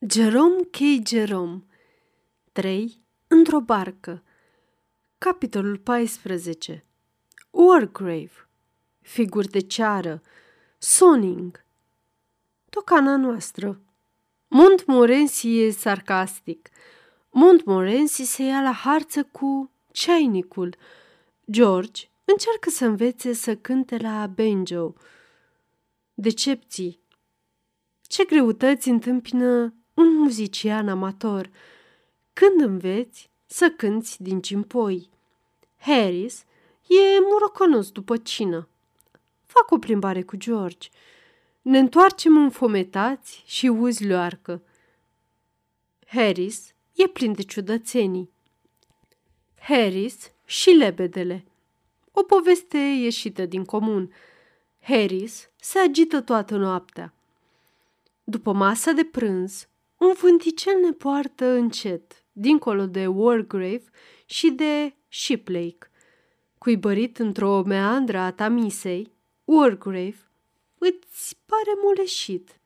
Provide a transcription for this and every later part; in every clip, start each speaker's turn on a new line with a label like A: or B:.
A: Jerome K. Jerome 3. Într-o barcă Capitolul 14 Wargrave Figuri de ceară Soning Tocana noastră Montmorency e sarcastic. Montmorency se ia la harță cu ceainicul. George încearcă să învețe să cânte la banjo. Decepții ce greutăți întâmpină un muzician amator, când înveți să cânți din cimpoi. Harris e muroconos după cină. Fac o plimbare cu George. Ne întoarcem înfometați și uzi loarcă. Harris e plin de ciudățenii. Harris și lebedele. O poveste ieșită din comun. Harris se agită toată noaptea. După masa de prânz, un vânticel ne poartă încet, dincolo de Wargrave și de Shiplake. Cuibărit într-o meandră a Tamisei, Wargrave îți pare moleșit,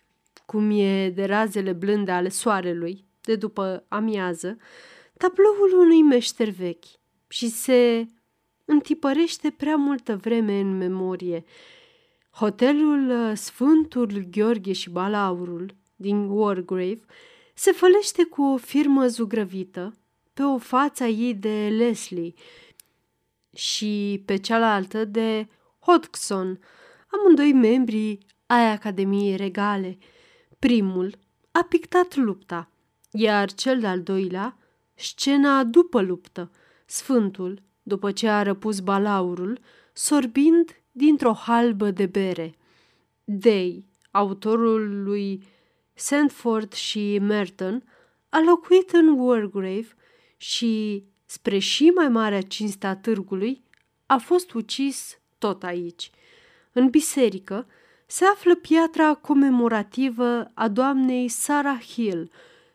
A: cum e de razele blânde ale soarelui, de după amiază, tabloul unui meșter vechi și se întipărește prea multă vreme în memorie. Hotelul Sfântul Gheorghe și Balaurul din Wargrave se fălește cu o firmă zugrăvită pe o față ei de Leslie și pe cealaltă de Hodgson, amândoi membri ai Academiei Regale. Primul a pictat lupta, iar cel de-al doilea scena după luptă, Sfântul, după ce a răpus balaurul, sorbind dintr-o halbă de bere. Day, autorul lui Sandford și Merton, a locuit în Wargrave și, spre și mai marea cinste a târgului, a fost ucis tot aici. În biserică se află piatra comemorativă a doamnei Sarah Hill,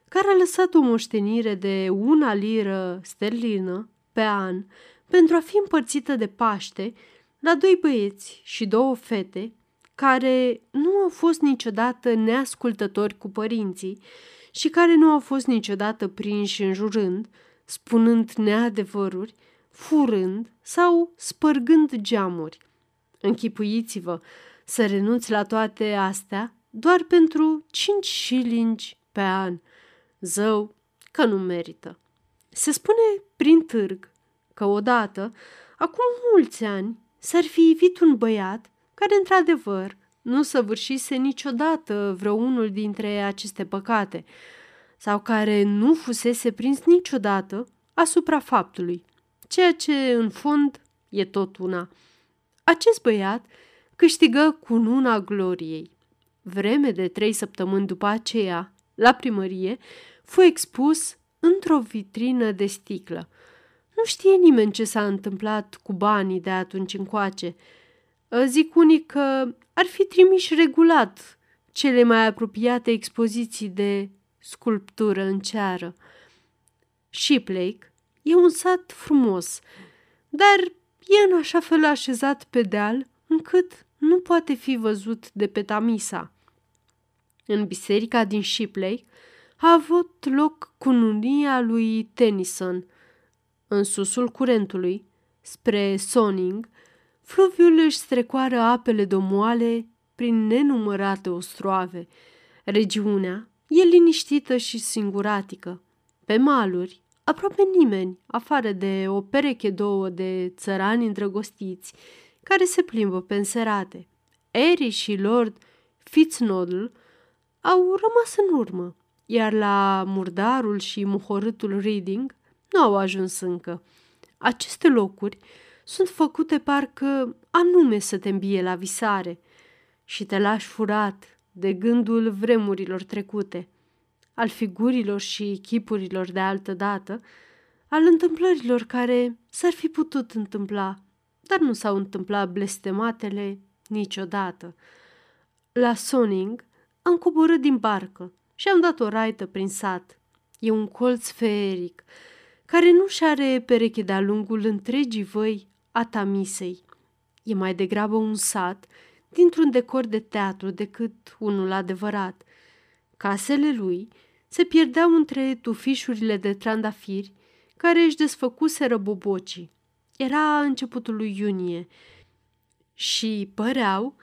A: care a lăsat o moștenire de una liră sterlină pe an pentru a fi împărțită de Paște la doi băieți și două fete care nu au fost niciodată neascultători cu părinții și care nu au fost niciodată prinși înjurând, spunând neadevăruri, furând sau spărgând geamuri. Închipuiți-vă să renunți la toate astea doar pentru cinci șilingi pe an. Zău că nu merită. Se spune prin târg că odată, acum mulți ani, s-ar fi ivit un băiat care într-adevăr nu săvârșise niciodată vreunul dintre aceste păcate, sau care nu fusese prins niciodată asupra faptului, ceea ce, în fond, e tot una. Acest băiat câștigă cu nuna gloriei. Vreme de trei săptămâni după aceea, la primărie, fu expus într-o vitrină de sticlă. Nu știe nimeni ce s-a întâmplat cu banii de atunci încoace, Ă, zic unii că ar fi trimiși regulat cele mai apropiate expoziții de sculptură în ceară. Shiplake e un sat frumos, dar e în așa fel așezat pe deal încât nu poate fi văzut de pe Tamisa. În biserica din Shiplake a avut loc cununia lui Tennyson. În susul curentului, spre Soning, Fluviul își strecoară apele domoale prin nenumărate ostroave. Regiunea e liniștită și singuratică. Pe maluri, aproape nimeni, afară de o pereche două de țărani îndrăgostiți, care se plimbă pe înserate. Eri și Lord Fitznodl au rămas în urmă, iar la murdarul și muhorâtul Reading nu au ajuns încă. Aceste locuri sunt făcute parcă anume să te îmbie la visare și te lași furat de gândul vremurilor trecute, al figurilor și chipurilor de altă dată, al întâmplărilor care s-ar fi putut întâmpla, dar nu s-au întâmplat blestematele niciodată. La Soning am coborât din barcă și am dat o raită prin sat. E un colț feeric, care nu și are pereche de-a lungul întregii văi a Tamisei. E mai degrabă un sat dintr-un decor de teatru decât unul adevărat. Casele lui se pierdeau între tufișurile de trandafiri care își desfăcuseră bobocii. Era începutul lui iunie și păreau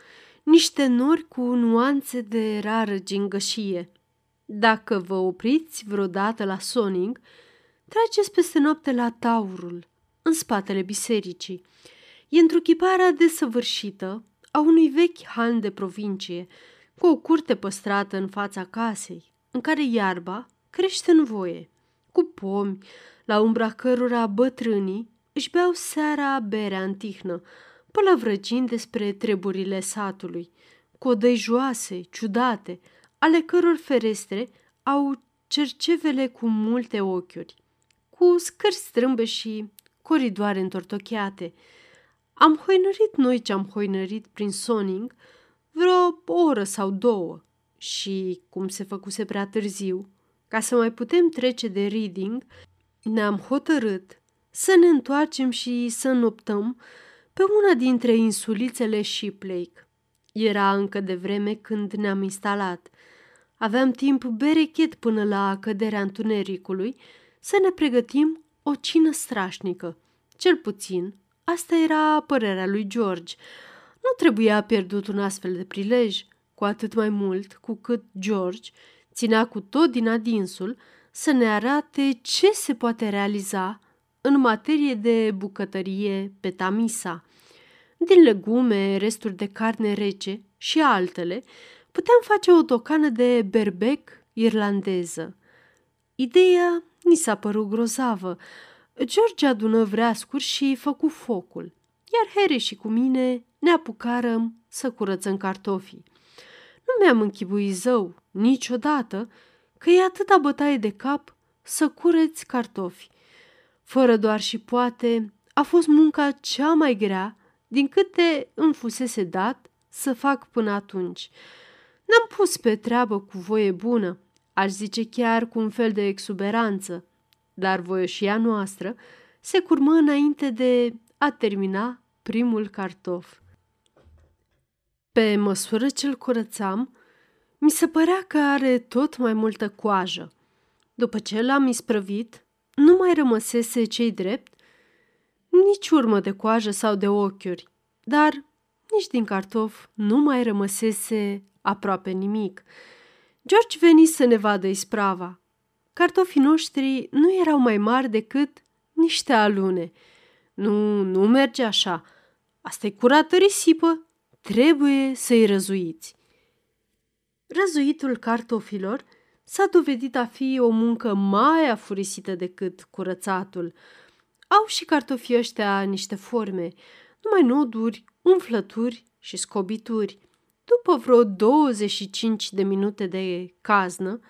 A: niște nori cu nuanțe de rară gingășie. Dacă vă opriți vreodată la Soning, treceți peste noapte la Taurul, în spatele bisericii. E întruchiparea desăvârșită a unui vechi han de provincie, cu o curte păstrată în fața casei, în care iarba crește în voie, cu pomi, la umbra cărora bătrânii își beau seara berea în tihnă, pălăvrăgind despre treburile satului, cu odăi joase, ciudate, ale căror ferestre au cercevele cu multe ochiuri, cu scări strâmbe și coridoare întortocheate. Am hoinărit noi ce am hoinărit prin Soning vreo oră sau două și, cum se făcuse prea târziu, ca să mai putem trece de reading, ne-am hotărât să ne întoarcem și să noptăm pe una dintre insulițele Shiplake. Era încă de vreme când ne-am instalat. Aveam timp berechet până la căderea întunericului să ne pregătim o cină strașnică. Cel puțin, asta era părerea lui George. Nu trebuia pierdut un astfel de prilej, cu atât mai mult cu cât George ținea cu tot din adinsul să ne arate ce se poate realiza în materie de bucătărie pe Tamisa. Din legume, resturi de carne rece și altele, puteam face o tocană de berbec irlandeză. Ideea ni s-a părut grozavă. George adună vreascuri și făcu focul, iar Harry și cu mine ne apucarăm să curățăm cartofii. Nu mi-am închipuit zău niciodată că e atâta bătaie de cap să cureți cartofi. Fără doar și poate, a fost munca cea mai grea din câte îmi fusese dat să fac până atunci. N-am pus pe treabă cu voie bună, aș zice chiar cu un fel de exuberanță, dar voioșia noastră se curmă înainte de a termina primul cartof. Pe măsură ce îl curățam, mi se părea că are tot mai multă coajă. După ce l-am isprăvit, nu mai rămăsese cei drept nici urmă de coajă sau de ochiuri, dar nici din cartof nu mai rămăsese aproape nimic. George veni să ne vadă isprava. Cartofii noștri nu erau mai mari decât niște alune. Nu, nu merge așa. Asta e curată risipă. Trebuie să-i răzuiți. Răzuitul cartofilor s-a dovedit a fi o muncă mai afurisită decât curățatul. Au și cartofii ăștia niște forme, numai noduri, umflături și scobituri. După vreo 25 de minute de caznă,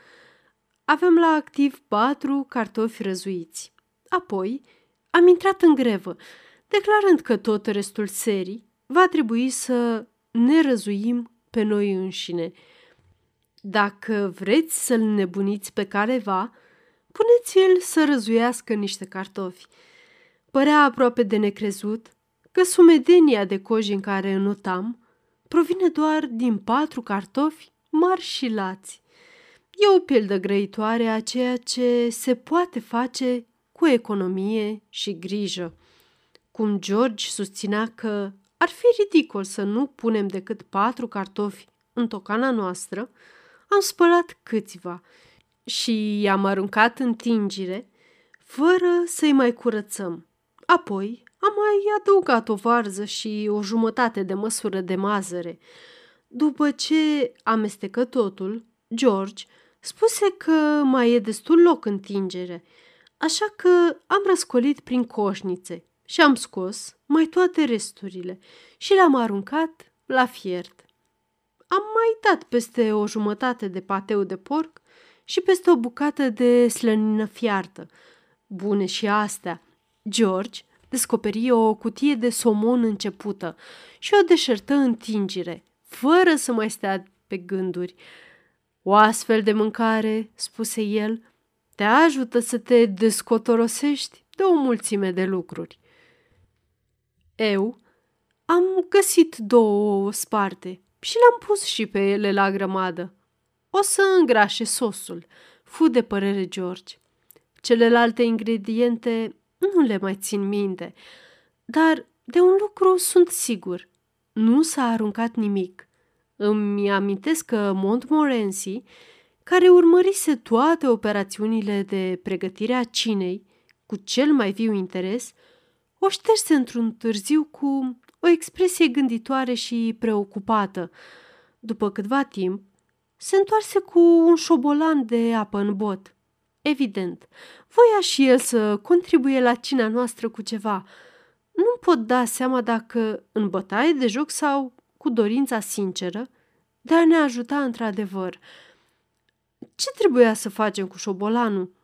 A: avem la activ patru cartofi răzuiți. Apoi am intrat în grevă, declarând că tot restul serii va trebui să ne răzuim pe noi înșine. Dacă vreți să-l nebuniți pe careva, puneți-l să răzuiască niște cartofi. Părea aproape de necrezut că sumedenia de coji în care înotam provine doar din patru cartofi mari și lați. E o pildă grăitoare a ceea ce se poate face cu economie și grijă. Cum George susținea că ar fi ridicol să nu punem decât patru cartofi în tocana noastră, am spălat câțiva și i-am aruncat în tingire, fără să-i mai curățăm. Apoi am mai adăugat o varză și o jumătate de măsură de mazăre. După ce amestecă totul, George spuse că mai e destul loc în tingere, așa că am răscolit prin coșnițe și am scos mai toate resturile și le-am aruncat la fiert. Am mai dat peste o jumătate de pateu de porc și peste o bucată de slănină fiartă. Bune și astea. George descoperi o cutie de somon începută și o deșertă în tingire, fără să mai stea pe gânduri. O astfel de mâncare, spuse el, te ajută să te descotorosești de o mulțime de lucruri. Eu am găsit două sparte și le-am pus și pe ele la grămadă. O să îngrașe sosul, fu de părere George. Celelalte ingrediente nu le mai țin minte, dar de un lucru sunt sigur. Nu s-a aruncat nimic. Îmi amintesc că Montmorency, care urmărise toate operațiunile de pregătire a cinei cu cel mai viu interes, o șterse într-un târziu cu o expresie gânditoare și preocupată. După câtva timp, se întoarse cu un șobolan de apă în bot. Evident, voia și el să contribuie la cina noastră cu ceva. Nu pot da seama dacă în bătaie de joc sau cu dorința sinceră de a ne ajuta într-adevăr. Ce trebuia să facem cu șobolanul?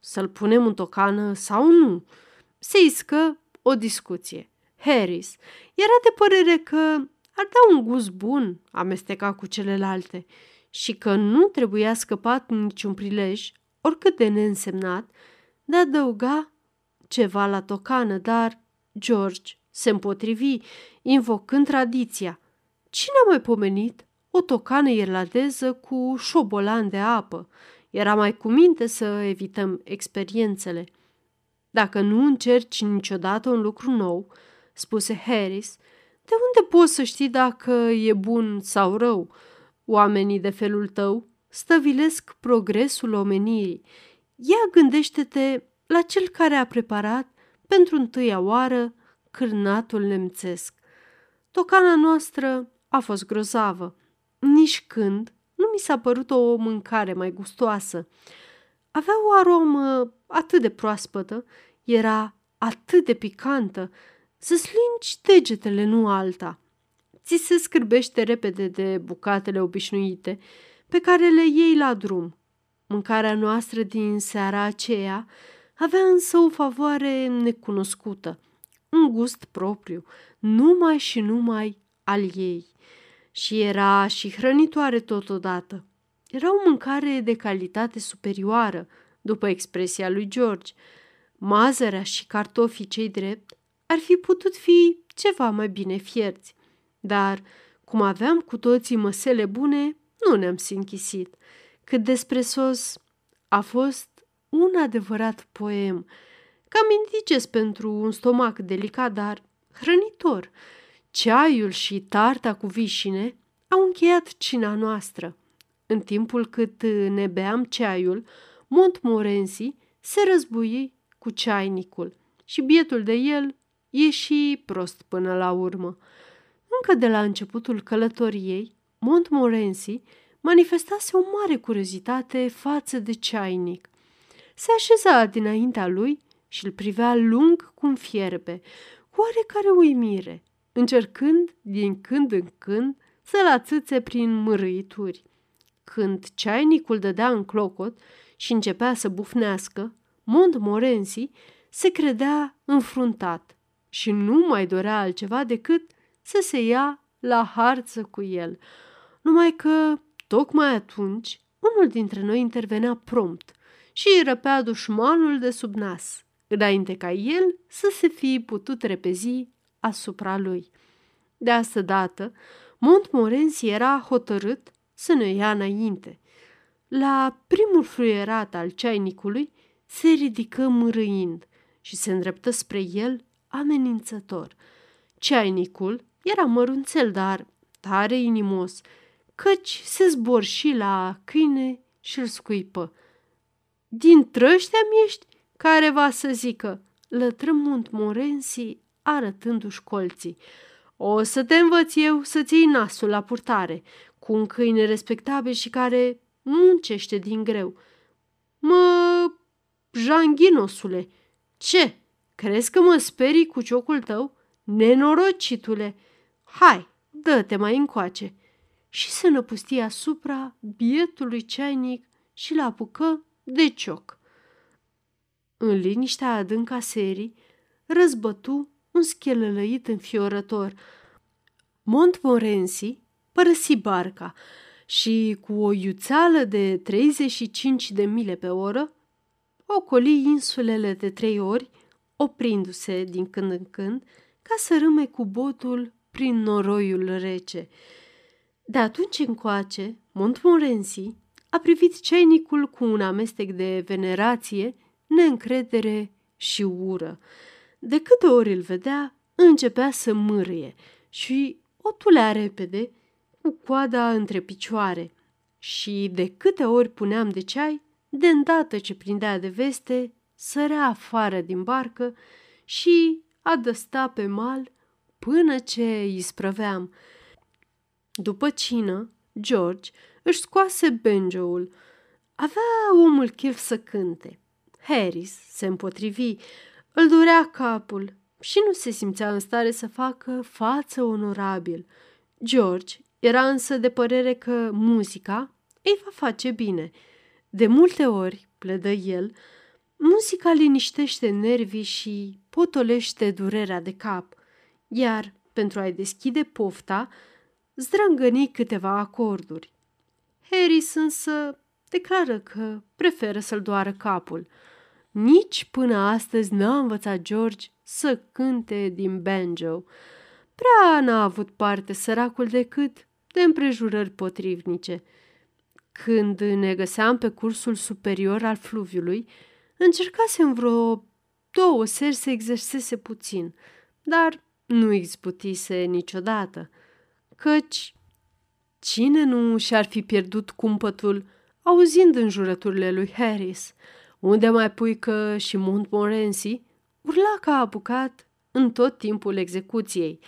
A: Să-l punem în tocană sau nu? Se iscă o discuție. Harris era de părere că ar da un gust bun amestecat cu celelalte și că nu trebuia scăpat niciun prilej, oricât de neînsemnat, de a adăuga ceva la tocană, dar George se împotrivi, invocând tradiția. Cine a mai pomenit o tocană irlandeză cu șobolan de apă? Era mai cu minte să evităm experiențele. Dacă nu încerci niciodată un lucru nou, spuse Harris, de unde poți să știi dacă e bun sau rău? Oamenii de felul tău stăvilesc progresul omenirii. Ia gândește-te la cel care a preparat pentru întâia oară cârnatul nemțesc. Tocana noastră a fost grozavă. Nici când nu mi s-a părut o mâncare mai gustoasă. Avea o aromă atât de proaspătă, era atât de picantă, să slingi degetele, nu alta. Ți se scârbește repede de bucatele obișnuite pe care le iei la drum. Mâncarea noastră din seara aceea avea însă o favoare necunoscută, un gust propriu, numai și numai al ei. Și era și hrănitoare totodată. Era o mâncare de calitate superioară, după expresia lui George. Mazărea și cartofii cei drept ar fi putut fi ceva mai bine fierți. Dar, cum aveam cu toții măsele bune, nu ne-am sinchisit. Cât despre sos, a fost un adevărat poem, cam indiges pentru un stomac delicat, dar hrănitor. Ceaiul și tarta cu vișine au încheiat cina noastră. În timpul cât ne beam ceaiul, Montmorency se răzbui cu ceainicul și bietul de el ieși prost până la urmă. Încă de la începutul călătoriei, Montmorency manifestase o mare curiozitate față de ceainic. Se așeza dinaintea lui și îl privea lung cum fierbe, cu oarecare uimire, încercând din când în când să-l ațâțe prin mărâituri. Când ceainicul dădea în clocot și începea să bufnească, Montmorency se credea înfruntat și nu mai dorea altceva decât să se ia la harță cu el. Numai că, tocmai atunci, unul dintre noi intervenea prompt și îi răpea dușmanul de sub nas, înainte ca el să se fi putut repezi asupra lui. De asta dată, Montmorency era hotărât să ne ia înainte. La primul fluierat al ceainicului se ridică mârâind și se îndreptă spre el amenințător. Ceainicul era mărunțel, dar tare inimos, căci se zborși la câine și îl scuipă. Din trăștea ești care va să zică, lătră Morensi arătându-și colții. O să te învăț eu să ții nasul la purtare, cu un câine respectabil și care muncește din greu. Mă, janghinosule, ce? Crezi că mă sperii cu ciocul tău? Nenorocitule! Hai, dă-te mai încoace!" Și se năpustie asupra bietului ceainic și l apucă de cioc. În liniștea adâncă a serii, răzbătu un schelălăit înfiorător. Montmorency părăsi barca și, cu o iuțeală de 35 de mile pe oră, ocoli insulele de trei ori, oprindu-se din când în când ca să râme cu botul prin noroiul rece. De atunci încoace, Montmorency a privit ceinicul cu un amestec de venerație, neîncredere și ură. De câte ori îl vedea, începea să mârâie și o tulea repede, cu coada între picioare. Și de câte ori puneam de ceai, de îndată ce prindea de veste, sărea afară din barcă și adăsta pe mal până ce îi sprăveam. După cină, George își scoase banjo-ul. Avea omul chef să cânte. Harris se împotrivi, îl durea capul și nu se simțea în stare să facă față onorabil. George era însă de părere că muzica îi va face bine. De multe ori, pledă el, muzica liniștește nervii și potolește durerea de cap, iar pentru a-i deschide pofta, zdrângăni câteva acorduri. Harris însă declară că preferă să-l doară capul. Nici până astăzi n-a învățat George să cânte din banjo. Prea n-a avut parte săracul decât de împrejurări potrivnice. Când ne găseam pe cursul superior al fluviului, încercasem vreo două seri să exerseze puțin, dar nu izbutise niciodată, căci cine nu și-ar fi pierdut cumpătul auzind înjurăturile lui Harris, unde mai pui că și Montmorency urla ca apucat în tot timpul execuției.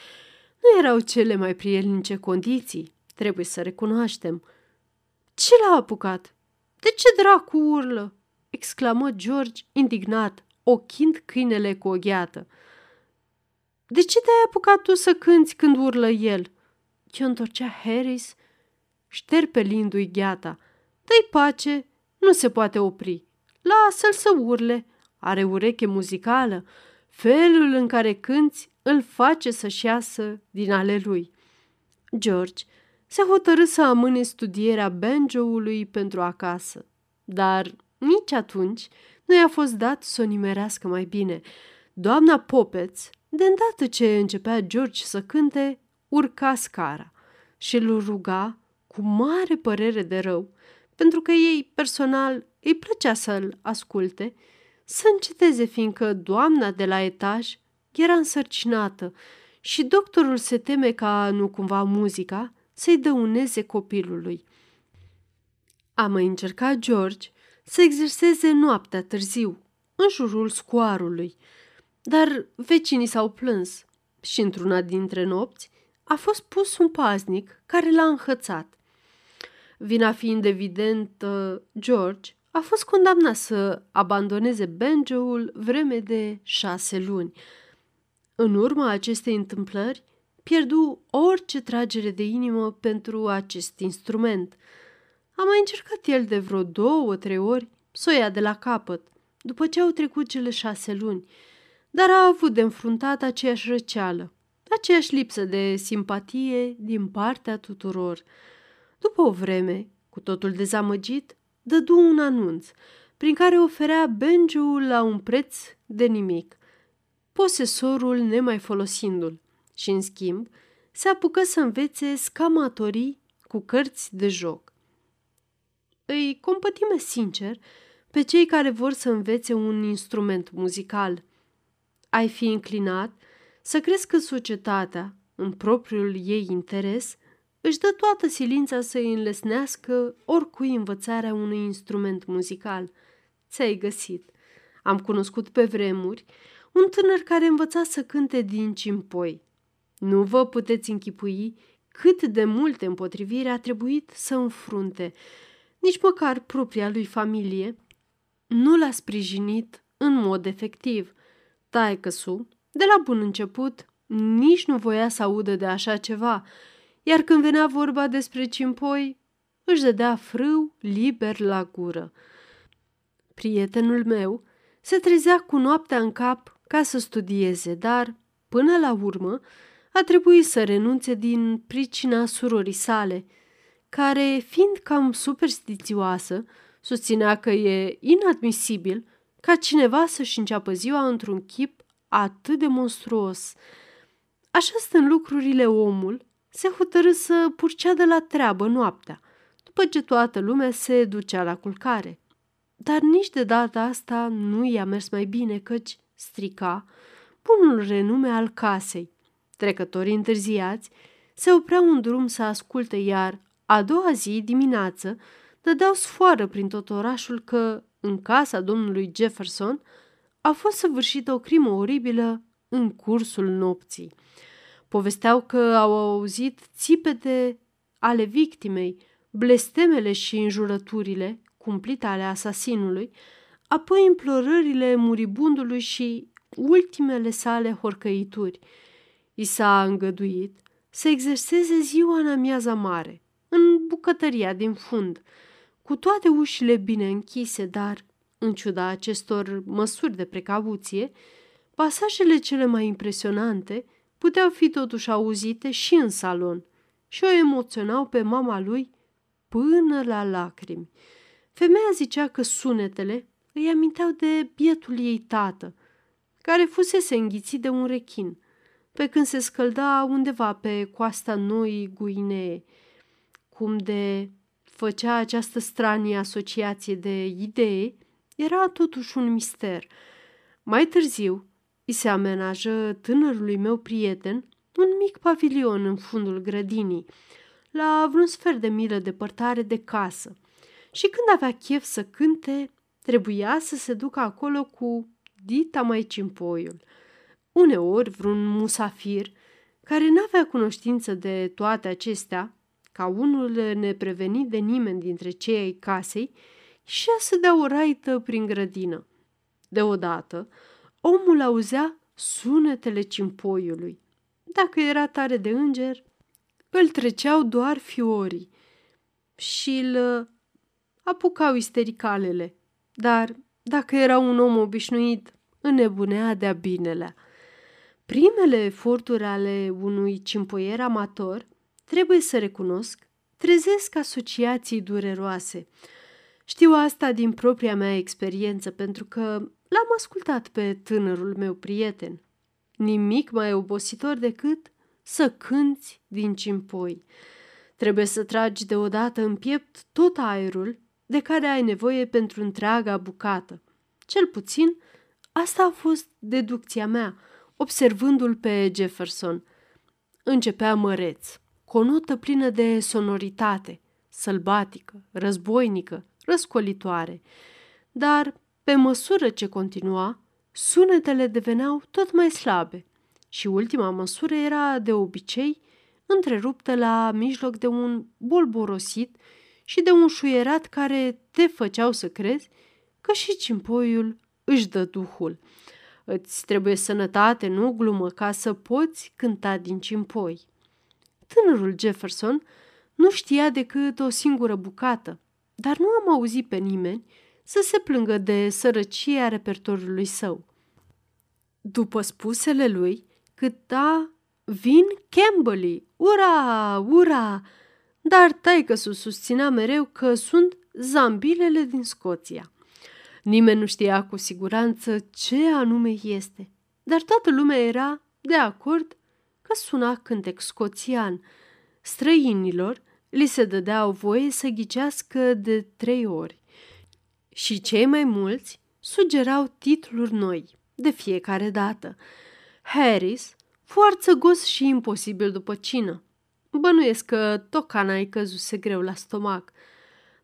A: Nu erau cele mai prielnice condiții, trebuie să recunoaștem. Ce l-a apucat? De ce dracu urlă? exclamă George indignat, ochind câinele cu o gheată. De ce te-ai apucat tu să cânți când urlă el?" Ce întorcea Harris, șterpelindu-i gheata. Dă-i pace, nu se poate opri. Lasă-l să urle, are ureche muzicală. Felul în care cânți îl face să-și iasă din ale lui. George se hotărâ să amâne studierea banjo-ului pentru acasă, dar nici atunci nu i-a fost dat să o nimerească mai bine. Doamna Popeț, de îndată ce începea George să cânte, urca scara și îl ruga cu mare părere de rău, pentru că ei personal îi plăcea să-l asculte, să înceteze fiindcă doamna de la etaj era însărcinată și doctorul se teme ca nu cumva muzica să-i dăuneze copilului. A mai încercat George să exerseze noaptea târziu, în jurul scoarului, dar vecinii s-au plâns și într-una dintre nopți a fost pus un paznic care l-a înhățat. Vina fiind evident, George a fost condamnat să abandoneze banjo-ul vreme de șase luni. În urma acestei întâmplări, pierdu orice tragere de inimă pentru acest instrument. A mai încercat el de vreo două, trei ori să o ia de la capăt, după ce au trecut cele șase luni, dar a avut de înfruntat aceeași răceală, aceeași lipsă de simpatie din partea tuturor. După o vreme, cu totul dezamăgit, dădu un anunț prin care oferea benjul la un preț de nimic, posesorul nemai folosindu-l și, în schimb, se apucă să învețe scamatorii cu cărți de joc. Îi compătime sincer pe cei care vor să învețe un instrument muzical. Ai fi înclinat să crezi că societatea, în propriul ei interes, își dă toată silința să îi înlesnească oricui învățarea unui instrument muzical. Ți-ai găsit. Am cunoscut pe vremuri un tânăr care învăța să cânte din cimpoi. Nu vă puteți închipui cât de multe împotriviri a trebuit să înfrunte. Nici măcar propria lui familie nu l-a sprijinit în mod efectiv. Taicăsu, de la bun început, nici nu voia să audă de așa ceva, iar când venea vorba despre cimpoi, își dădea frâu liber la gură. Prietenul meu se trezea cu noaptea în cap ca să studieze, dar, până la urmă, a trebuit să renunțe din pricina surorii sale, care, fiind cam superstițioasă, susținea că e inadmisibil ca cineva să-și înceapă ziua într-un chip atât de monstruos. Așa stând lucrurile omul, se hotărâ să purcea de la treabă noaptea, după după ce toată lumea se ducea la culcare. Dar nici de data asta nu i-a mers mai bine, căci strica bunul renume al casei. Trecătorii întârziați se opreau în drum să asculte, iar a doua zi, dimineață, dădeau sfoară prin tot orașul că, în casa domnului Jefferson, a fost săvârșită o crimă oribilă în cursul nopții. Povesteau că au auzit țipete ale victimei, blestemele și înjurăturile cumplite ale asasinului, apoi implorările muribundului și ultimele sale horcăituri. I s-a îngăduit să exerseze ziua în amiaza mare, în bucătăria din fund, cu toate ușile bine închise, dar, în ciuda acestor măsuri de precauție, pasajele cele mai impresionante puteau fi totuși auzite și în salon și o emoționau pe mama lui până la lacrimi. Femeia zicea că sunetele îi aminteau de bietul ei tată, care fusese înghițit de un rechin, pe când se scălda undeva pe coasta Noii Guinee. Cum de făcea această stranie asociație de idee, era totuși un mister. Mai târziu, îi se amenajă tânărului meu prieten un mic pavilion în fundul grădinii, la vreun sfert de milă departare de casă. Și când avea chef să cânte, trebuia să se ducă acolo cu dita mai cimpoiul. Uneori, vreun musafir, care n-avea cunoștință de toate acestea, ca unul neprevenit de nimeni dintre cei ai casei, și să dea o raită prin grădină. Deodată, omul auzea sunetele cimpoiului. Dacă era tare de înger, îl treceau doar fiorii și îl apucau istericalele. Dar dacă era un om obișnuit, înnebunea de-a binelea. Primele eforturi ale unui cimpoier amator, trebuie să recunosc, trezesc asociații dureroase. Știu asta din propria mea experiență, pentru că l-am ascultat pe tânărul meu prieten. Nimic mai obositor decât să cânți din cimpoi. Trebuie să tragi deodată în piept tot aerul de care ai nevoie pentru întreaga bucată. Cel puțin, asta a fost deducția mea, observându-l pe Jefferson. Începea măreț, cu o notă plină de sonoritate, sălbatică, războinică, răscolitoare. Dar, pe măsură ce continua, sunetele deveneau tot mai slabe și ultima măsură era, de obicei, întreruptă la mijloc de un bolborosit și de un șuierat care te făceau să crezi că și cimpoiul își dă duhul. Îți trebuie sănătate, nu glumă, ca să poți cânta din cimpoi. Tânărul Jefferson nu știa decât o singură bucată, dar nu am auzit pe nimeni să se plângă de sărăcia repertoriului său. După spusele lui, câta vin Campbelly, ura, ura, dar taică susținea mereu că sunt zambilele din Scoția. Nimeni nu știa cu siguranță ce anume este, dar toată lumea era de acord că suna cântec scoțian. Străinilor li se dădeau voie să ghicească de trei ori și cei mai mulți sugerau titluri noi de fiecare dată. Harris, foarte gos și imposibil după cină. Bănuiesc că tocana i căzuse greu la stomac.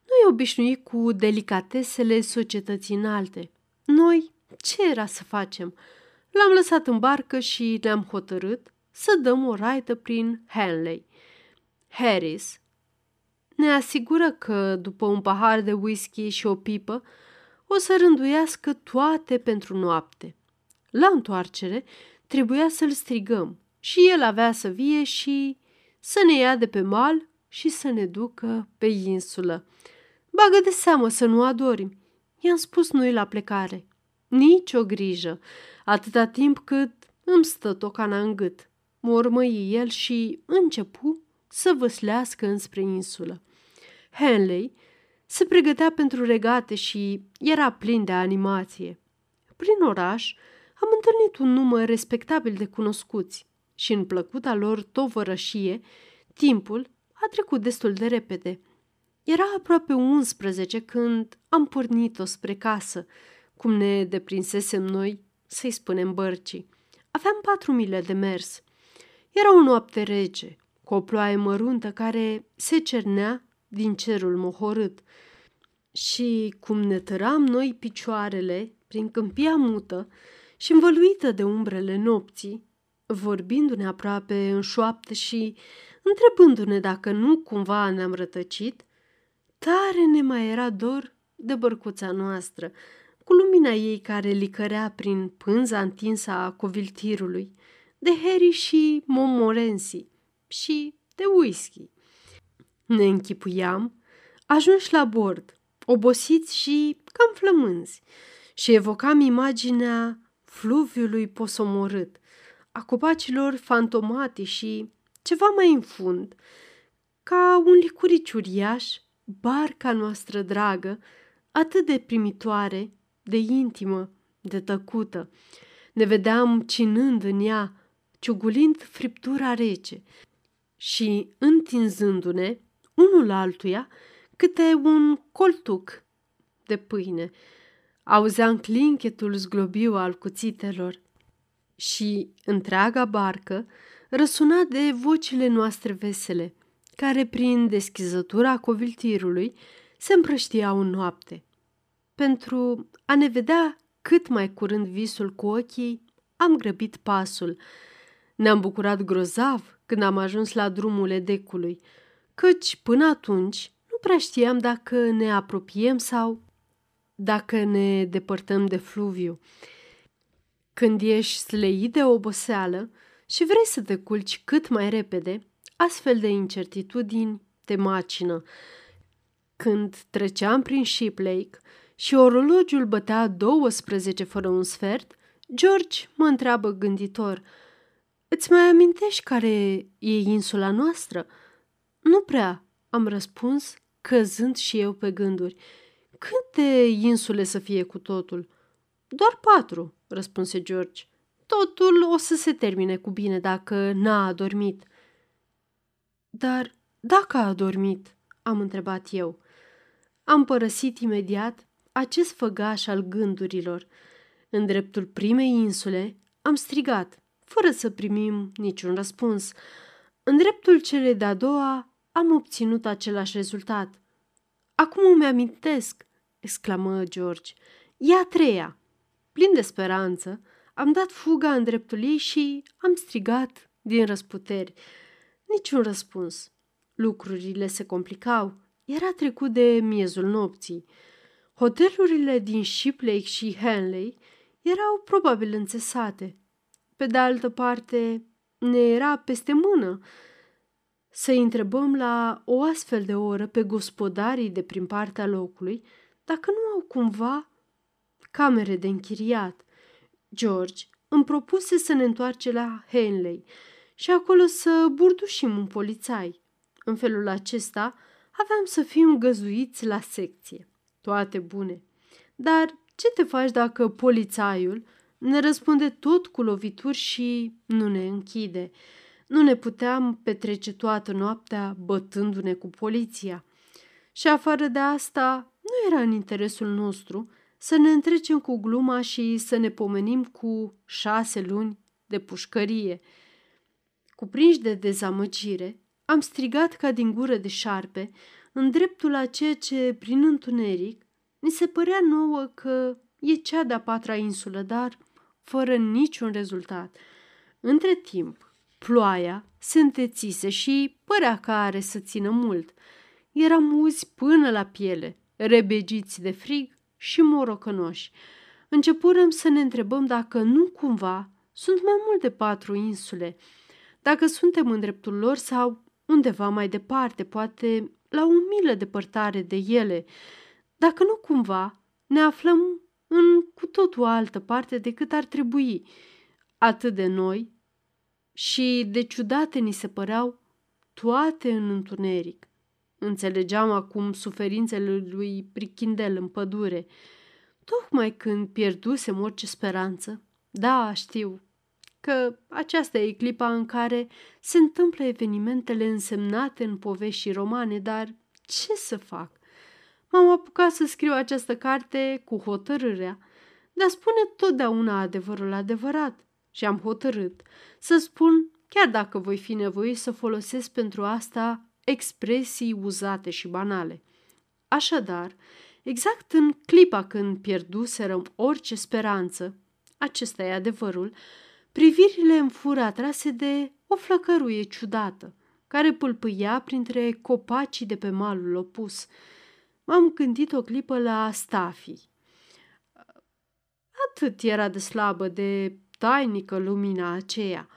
A: Nu e obișnuit cu delicatesele societății înalte. Noi, ce era să facem? L-am lăsat în barcă și ne-am hotărât să dăm o raită prin Henley. Harris ne asigură că, după un pahar de whisky și o pipă, o să rânduiască toate pentru noapte. La întoarcere, trebuia să-l strigăm și el avea să vie și să ne ia de pe mal și să ne ducă pe insulă. Bagă de seamă să nu adormi. I-am spus noi la plecare. Nici o grijă, atâta timp cât îmi stă tocana în gât. Mormăi el și începu să văslească înspre insulă. Henley se pregătea pentru regate și era plin de animație. Prin oraș am întâlnit un număr respectabil de cunoscuți și în plăcuta lor tovărășie, timpul a trecut destul de repede. Era aproape 11 când am pornit-o spre casă, cum ne deprinsesem noi să-i spunem bărcii. Aveam patru mile de mers. Era o noapte rece, cu o ploaie măruntă care se cernea din cerul mohorât. Și cum ne tăram noi picioarele prin câmpia mută și învăluită de umbrele nopții, vorbindu-ne aproape în șoaptă și întrebându-ne dacă nu cumva ne-am rătăcit, tare ne mai era dor de bărcuța noastră, cu lumina ei care licărea prin pânza întinsă a coviltirului, de Harry și Momorensi și de whisky. Ne închipuiam, ajunși la bord, obosiți și cam flămânzi, și evocam imaginea fluviului posomorât, a copacilor fantomate și, ceva mai în fund, ca un licurici uriaș, barca noastră dragă, atât de primitoare, de intimă, de tăcută. Ne vedeam cinând în ea, ciugulind friptura rece și întinzându-ne, unul altuia, câte un coltuc de pâine. Auzeam clinchetul zglobiu al cuțitelor și întreaga barcă răsuna de vocile noastre vesele, care prin deschizătura coviltirului se împrăștiau în noapte. Pentru a ne vedea cât mai curând visul cu ochii, am grăbit pasul. Ne-am bucurat grozav când am ajuns la drumul edecului, căci până atunci nu prea știam dacă ne apropiem sau dacă ne depărtăm de fluviu. Când ești sleit de oboseală și vrei să te culci cât mai repede, astfel de incertitudini te macină. Când treceam prin Ship Lake și orologiul bătea 12 fără un sfert, George mă întreabă gânditor, Îți mai amintești care e insula noastră?" Nu prea," am răspuns, căzând și eu pe gânduri. Câte insule să fie cu totul?" Doar patru," răspunse George. Totul o să se termine cu bine dacă n-a adormit." Dar dacă a adormit?" am întrebat eu. Am părăsit imediat acest făgaș al gândurilor. În dreptul primei insule am strigat, fără să primim niciun răspuns. În dreptul celei de-a doua am obținut același rezultat. Acum îmi amintesc, exclamă George. E a treia. Plin de speranță, am dat fuga în dreptul ei și am strigat din răsputeri. Niciun răspuns. Lucrurile se complicau. Era trecut de miezul nopții. Hotelurile din Shipley și Henley erau probabil înțesate. Pe de altă parte, ne era peste mână să întrebăm la o astfel de oră pe gospodarii de prin partea locului dacă nu au cumva camere de închiriat. George îmi propuse să ne întoarce la Henley și acolo să burdușim un polițai. În felul acesta aveam să fim găzuiți la secție. Toate bune. Dar ce te faci dacă polițaiul ne răspunde tot cu lovituri și nu ne închide? Nu ne puteam petrece toată noaptea bătându-ne cu poliția. Și afară de asta, nu era în interesul nostru să ne întrecem cu gluma și să ne pomenim cu șase luni de pușcărie. Cuprinși de dezamăgire, am strigat ca din gură de șarpe, în dreptul a ceea ce, prin întuneric, ni se părea nouă că e cea de-a patra insulă, dar fără niciun rezultat. Între timp, ploaia se întețise și părea că are să țină mult. Eram uzi până la piele, rebegiți de frig și morocănoși. Începurăm să ne întrebăm dacă nu cumva sunt mai mult de patru insule, dacă suntem în dreptul lor sau undeva mai departe, poate la o milă depărtare de ele, dacă nu cumva ne aflăm în cu totul altă parte decât ar trebui. Atât de noi și de ciudate ni se păreau toate în întuneric. Înțelegeam acum suferințele lui Prichindel în pădure, tocmai când pierdusem orice speranță. Da, știu că aceasta e clipa în care se întâmplă evenimentele însemnate în povești romane, dar Ce să fac? M-am apucat să scriu această carte cu hotărârea de a spune totdeauna adevărul adevărat și am hotărât să spun, chiar dacă voi fi nevoit să folosesc pentru asta expresii uzate și banale. Așadar, exact în clipa când pierduserăm orice speranță, acesta e adevărul, privirile îmi fură atrase de o flăcăruie ciudată, care pâlpâia printre copacii de pe malul opus. M-am gândit o clipă la Stafi. Atât era de slabă, de tainică lumina aceea.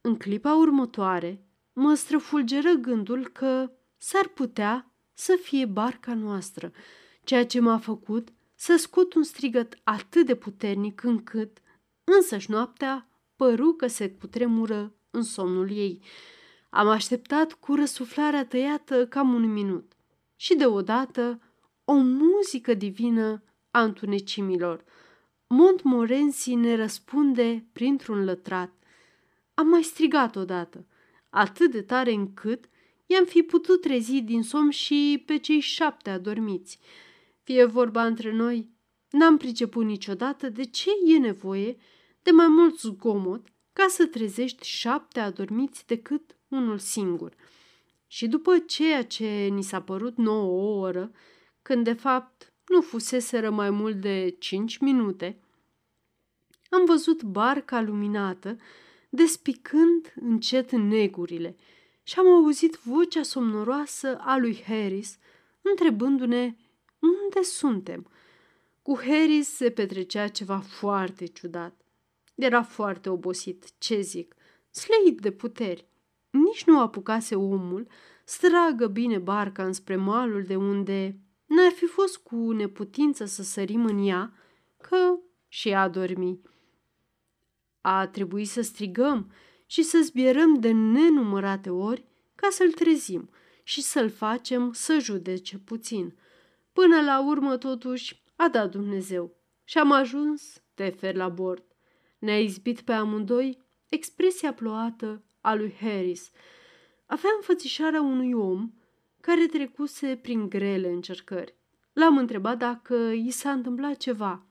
A: În clipa următoare, mă străfulgeră gândul că s-ar putea să fie barca noastră, ceea ce m-a făcut să scot un strigăt atât de puternic încât, însăși noaptea, păru că se cutremură în somnul ei. Am așteptat cu răsuflarea tăiată cam un minut și deodată o muzică divină a întunecimilor. Montmorency ne răspunde printr-un lătrat. Am mai strigat odată, atât de tare încât i-am fi putut trezi din somn și pe cei șapte adormiți. Fie vorba între noi, n-am priceput niciodată de ce e nevoie de mai mult zgomot ca să trezești șapte adormiți decât unul singur. Și după ceea ce ni s-a părut nouă o oră, când de fapt nu fuseseră mai mult de cinci minute, am văzut barca luminată despicând încet negurile și am auzit vocea somnoroasă a lui Harris întrebându-ne unde suntem. Cu Harris se petrecea ceva foarte ciudat. Era foarte obosit, ce zic, sleit de puteri. Nici nu apucase omul să tragă bine barca înspre malul de unde n-ar fi fost cu neputință să sărim în ea, că și a dormi. A trebuit să strigăm și să zbierăm de nenumărate ori ca să-l trezim și să-l facem să judece puțin. Până la urmă, totuși, a dat Dumnezeu și am ajuns tefer la bord. Ne-a izbit pe amândoi expresia ploată a lui Harris. Avea înfățișarea unui om care trecuse prin grele încercări. L-am întrebat dacă i s-a întâmplat ceva.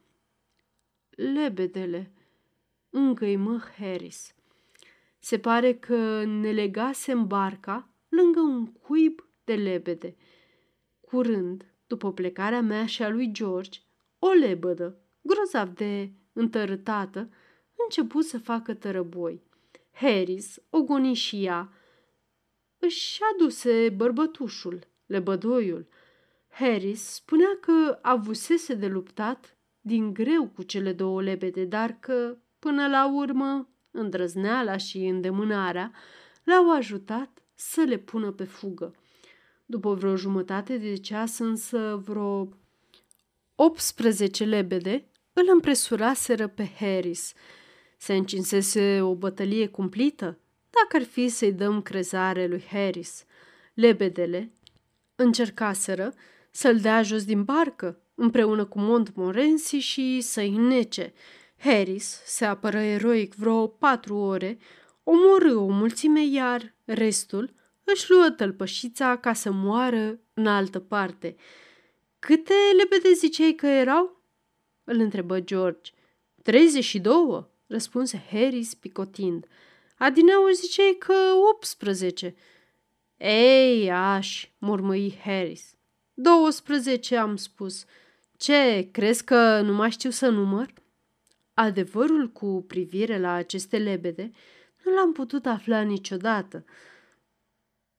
A: Lebedele, încă mă Harris. Se pare că ne legasem barca lângă un cuib de lebede. Curând, după plecarea mea și a lui George, o lebădă, grozav de întărâtată, început să facă tărăboi. Harris, ogoni și ea, își aduse bărbătușul, lebădoiul. Harris spunea că avusese de luptat din greu cu cele două lebede, dar că, până la urmă, îndrăzneala și îndemânarea l-au ajutat să le pună pe fugă. După vreo jumătate de ceas, însă vreo 18 lebede îl împresuraseră pe Harris. Se încinsese o bătălie cumplită, dacă ar fi să-i dăm crezare lui Harris. Lebedele încercaseră să-l dea jos din barcă, împreună cu Montmorency și să-i nece. Harris se apără eroic vreo patru ore, omorâ o mulțime, iar restul își luă tălpășița ca să moară în altă parte. Câte lebede ziceai că erau? Îl întrebă George. Treizeci și două, răspunse Harris picotind. Adineauri ziceai că 18. Ei, aș, murmăi Harris. 12 am spus. Ce, crezi că nu mai știu să număr? Adevărul cu privire la aceste lebede nu l-am putut afla niciodată.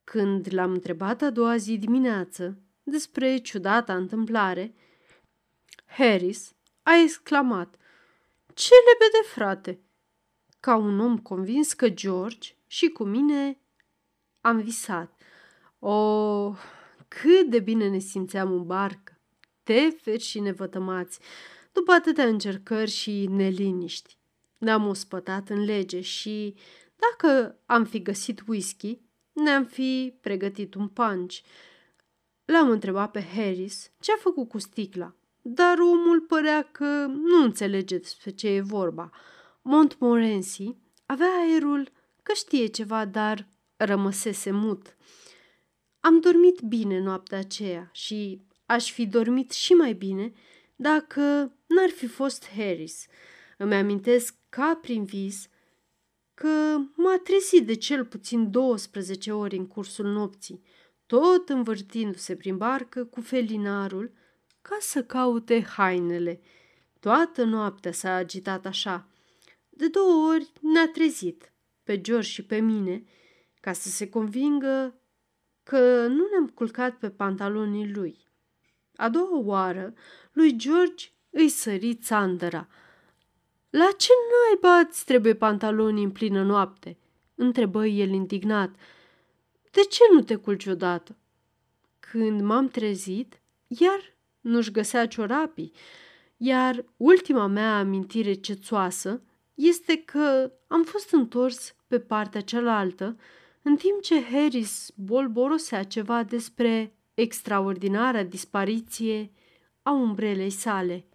A: Când l-am întrebat a doua zi dimineață despre ciudata întâmplare, Harris a exclamat, Ce lebede, frate! Ca un om convins că George și cu mine am visat. O, oh, cât de bine ne simțeam în barcă, teferi și nevătămați, după atâtea încercări și neliniști. Ne-am ospătat în lege și, dacă am fi găsit whisky, ne-am fi pregătit un punch. L-am întrebat pe Harris ce a făcut cu sticla, dar omul părea că nu înțelege despre ce e vorba. Montmorency avea aerul că știe ceva, dar rămăsese mut. Am dormit bine noaptea aceea și aș fi dormit și mai bine dacă n-ar fi fost Harris. Îmi amintesc ca prin vis că m-a trezit de cel puțin 12 ori în cursul nopții, tot învârtindu-se prin barcă cu felinarul ca să caute hainele. Toată noaptea s-a agitat așa. De două ori ne-a trezit, pe George și pe mine, ca să se convingă că nu ne-am culcat pe pantalonii lui. A doua oară, lui George îi sări țandăra. La ce naiba îți trebuie pantalonii în plină noapte?" întrebă el indignat. De ce nu te culci odată?" Când m-am trezit, iar nu-și găsea ciorapii, iar ultima mea amintire cețoasă este că am fost întors pe partea cealaltă, în timp ce Harris bolborosea ceva despre extraordinara dispariție a umbrelei sale.